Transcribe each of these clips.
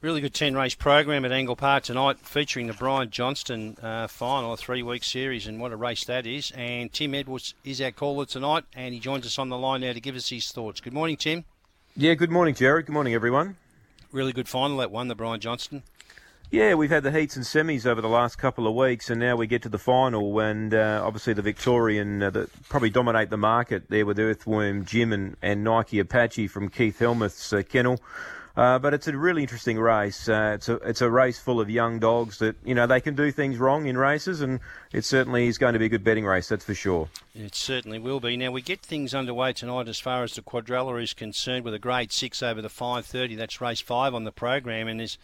Really good 10 race program at Angle Park tonight featuring the Brian Johnston uh, final, a three week series, and what a race that is. And Tim Edwards is our caller tonight, and he joins us on the line now to give us his thoughts. Good morning, Tim. Yeah, good morning, Jared. Good morning, everyone. Really good final that one, the Brian Johnston. Yeah, we've had the heats and semis over the last couple of weeks, and now we get to the final. And uh, obviously, the Victorian uh, that probably dominate the market there with Earthworm Jim and, and Nike Apache from Keith Helmuth's uh, kennel. Uh, but it's a really interesting race. Uh, it's a it's a race full of young dogs that you know they can do things wrong in races, and it certainly is going to be a good betting race. That's for sure. It certainly will be. Now we get things underway tonight as far as the quadrella is concerned, with a grade six over the five thirty. That's race five on the program, and there's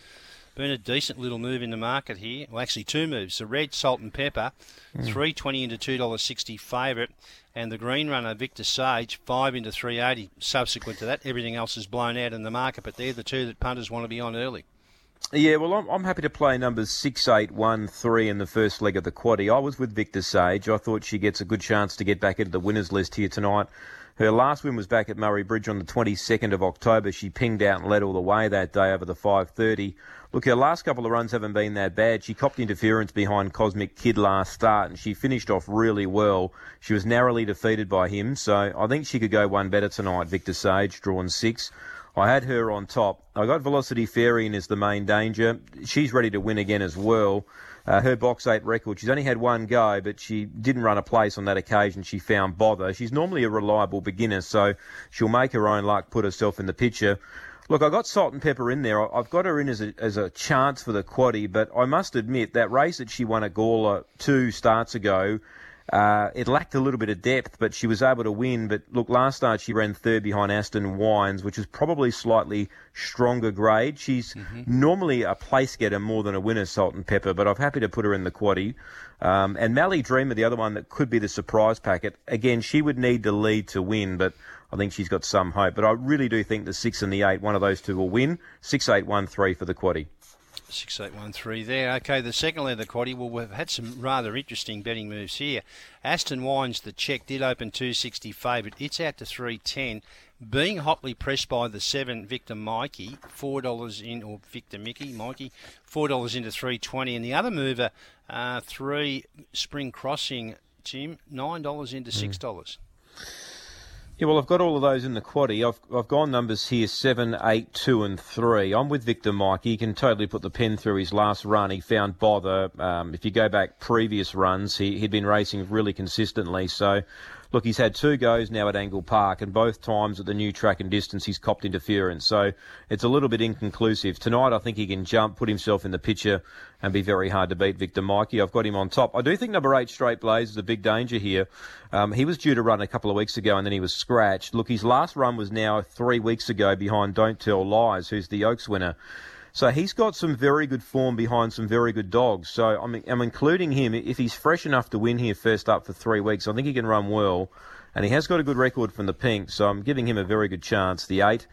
been a decent little move in the market here. Well, actually, two moves. The red salt and pepper, mm. three twenty into two dollars sixty favourite, and the green runner Victor Sage five into three eighty. Subsequent to that, everything else is blown out in the market, but they're the two that punters want to be on early. Yeah, well, I'm, I'm happy to play numbers six, eight, one, three in the first leg of the quaddy. I was with Victor Sage. I thought she gets a good chance to get back into the winners list here tonight. Her last win was back at Murray Bridge on the 22nd of October. She pinged out and led all the way that day over the 530. Look, her last couple of runs haven't been that bad. She copped interference behind Cosmic Kid last start, and she finished off really well. She was narrowly defeated by him, so I think she could go one better tonight. Victor Sage, drawn six. I had her on top. I got Velocity Fairy in as the main danger. She's ready to win again as well. Uh, her box eight record, she's only had one go, but she didn't run a place on that occasion. She found bother. She's normally a reliable beginner, so she'll make her own luck, put herself in the picture. Look, I got salt and pepper in there. I've got her in as a, as a chance for the quaddy, but I must admit that race that she won at Gawler two starts ago, uh, it lacked a little bit of depth, but she was able to win. But look, last start she ran third behind Aston Wines, which is probably slightly stronger grade. She's mm-hmm. normally a place getter more than a winner, Salt and Pepper, but I'm happy to put her in the quaddy. Um, and Mally Dreamer, the other one that could be the surprise packet. Again, she would need to lead to win, but I think she's got some hope. But I really do think the six and the eight, one of those two will win. Six, eight, one, three for the quaddy. Six eight one three there. Okay, the second leg of the quaddy. Well, we've had some rather interesting betting moves here. Aston Wines, the check did open two sixty favourite. It's out to three ten. Being hotly pressed by the seven Victor Mikey, four dollars in or Victor Mickey Mikey, four dollars into three twenty, and the other mover, uh, three Spring Crossing, Jim, nine dollars into six dollars. Mm. Yeah, well, I've got all of those in the quaddy. I've, I've gone numbers here seven, eight, two, and three. I'm with Victor Mike. He can totally put the pen through his last run. He found bother. Um, if you go back previous runs, he, he'd been racing really consistently. So look, he's had two goes now at Angle Park, and both times at the new track and distance, he's copped interference. So it's a little bit inconclusive. Tonight, I think he can jump, put himself in the picture, and be very hard to beat Victor Mikey. I've got him on top. I do think number eight, Straight Blaze, is a big danger here. Um, he was due to run a couple of weeks ago, and then he was scratched. Look, his last run was now three weeks ago behind Don't Tell Lies, who's the Oaks winner. So he's got some very good form behind some very good dogs. So I'm, I'm including him. If he's fresh enough to win here first up for three weeks, I think he can run well. And he has got a good record from the pink, so I'm giving him a very good chance. The eight.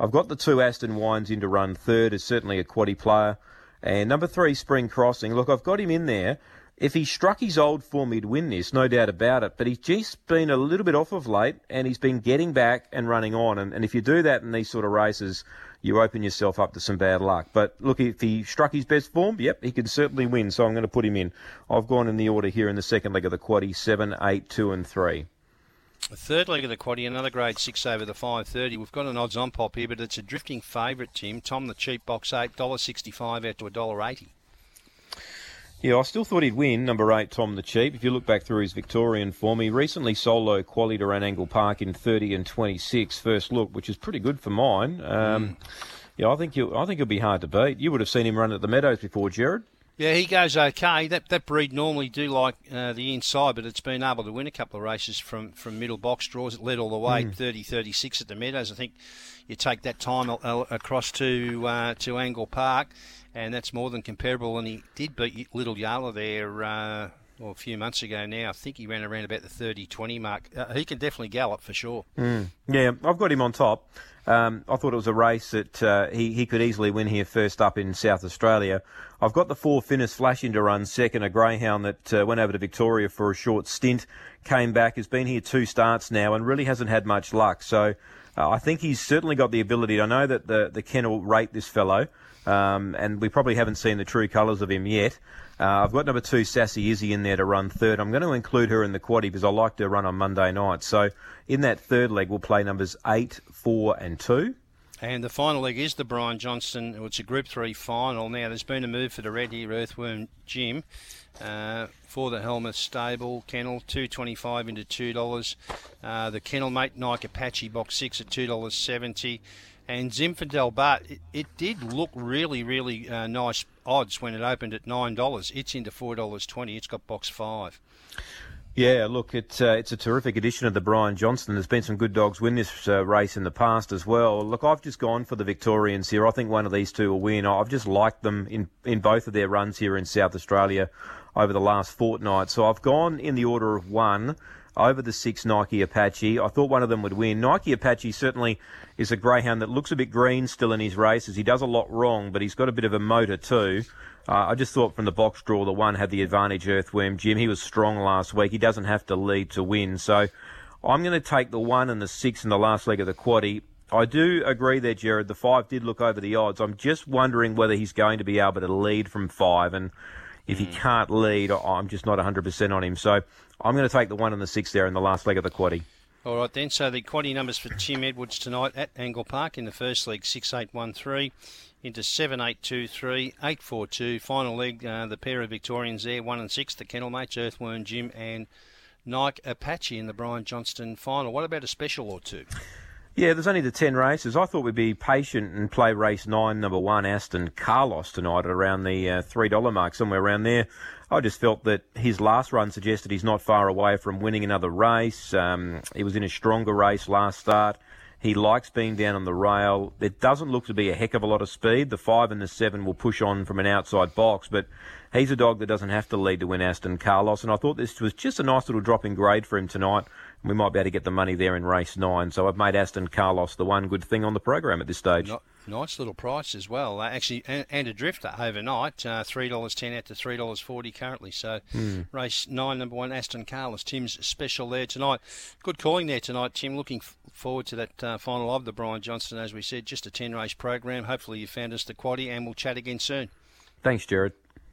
I've got the two Aston Wines in to run third, is certainly a quaddy player. And number three, Spring Crossing. Look, I've got him in there. If he struck his old form, he'd win this, no doubt about it. But he's just been a little bit off of late, and he's been getting back and running on. And, and if you do that in these sort of races, you open yourself up to some bad luck. But look, if he struck his best form, yep, he could certainly win. So I'm going to put him in. I've gone in the order here in the second leg of the quaddy: seven, eight, two, and three. The third leg of the quaddy, another grade six over the five thirty. We've got an odds on pop here, but it's a drifting favourite, Tim. Tom the cheap box eight, dollar sixty five out to a dollar eighty. Yeah, I still thought he'd win, number eight, Tom the Cheap. If you look back through his Victorian form, he recently solo qualied around Angle Park in 30 and 26 first look, which is pretty good for mine. Um, mm. Yeah, I think he'll, I think he'll be hard to beat. You would have seen him run at the Meadows before, Jared. Yeah, he goes okay. That that breed normally do like uh, the inside, but it's been able to win a couple of races from, from middle box draws. It led all the way mm. 30 36 at the Meadows. I think you take that time across to uh, to Angle Park, and that's more than comparable. And he did beat Little Yala there. Uh, well, a few months ago now. I think he ran around about the 30 20 mark. Uh, he can definitely gallop for sure. Mm. Yeah, I've got him on top. Um, I thought it was a race that uh, he, he could easily win here first up in South Australia. I've got the four Finnis flashing to run second, a greyhound that uh, went over to Victoria for a short stint, came back, has been here two starts now, and really hasn't had much luck. So Uh, I think he's certainly got the ability. I know that the the kennel rate this fellow, um, and we probably haven't seen the true colours of him yet. Uh, I've got number two, Sassy Izzy, in there to run third. I'm going to include her in the quaddy because I like to run on Monday night. So in that third leg, we'll play numbers eight, four, and two. And the final leg is the Brian Johnston. It's a Group 3 final. Now, there's been a move for the Red Ear Earthworm Jim uh, for the Helmuth Stable kennel, 225 into $2. Uh, the kennel mate Nike Apache box 6 at $2.70. And Zinfandel Bart, it, it, did look really, really uh, nice odds when it opened at $9. It's into $4.20. It's got box 5. Yeah, look, it's uh, it's a terrific addition of the Brian Johnston. There's been some good dogs win this uh, race in the past as well. Look, I've just gone for the Victorians here. I think one of these two will win. I've just liked them in in both of their runs here in South Australia over the last fortnight. So I've gone in the order of one over the six Nike Apache. I thought one of them would win. Nike Apache certainly is a greyhound that looks a bit green still in his races. He does a lot wrong, but he's got a bit of a motor too. Uh, I just thought from the box draw, the one had the advantage, Earthworm Jim. He was strong last week. He doesn't have to lead to win. So I'm going to take the one and the six in the last leg of the quaddy. I do agree there, Jared. The five did look over the odds. I'm just wondering whether he's going to be able to lead from five. And if he hmm. can't lead, I'm just not 100% on him. So I'm going to take the one and the six there in the last leg of the quaddy. All right then. So the quaddy numbers for Tim Edwards tonight at Angle Park in the first leg: six eight one three into 7823, 842. Final leg, uh, the pair of Victorians there, 1 and 6, the Kennel Mates, Earthworm Jim and Nike Apache in the Brian Johnston final. What about a special or two? Yeah, there's only the 10 races. I thought we'd be patient and play race 9, number 1, Aston Carlos tonight at around the uh, $3 mark, somewhere around there. I just felt that his last run suggested he's not far away from winning another race. Um, he was in a stronger race last start. He likes being down on the rail. There doesn't look to be a heck of a lot of speed. The five and the seven will push on from an outside box, but he's a dog that doesn't have to lead to win Aston Carlos. And I thought this was just a nice little drop in grade for him tonight. We might be able to get the money there in race nine. So I've made Aston Carlos the one good thing on the program at this stage. Not- Nice little price as well. Uh, actually, and, and, a drifter overnight, uh, three dollars ten out to three dollars forty currently. So, mm. race nine, number one, Aston Carlos. Tim's special there tonight. Good calling there tonight, Tim. Looking f- forward to that uh, final of the Brian Johnston, as we said. Just a ten race program. Hopefully, you found us the quaddy, and we'll chat again soon. Thanks, Jared.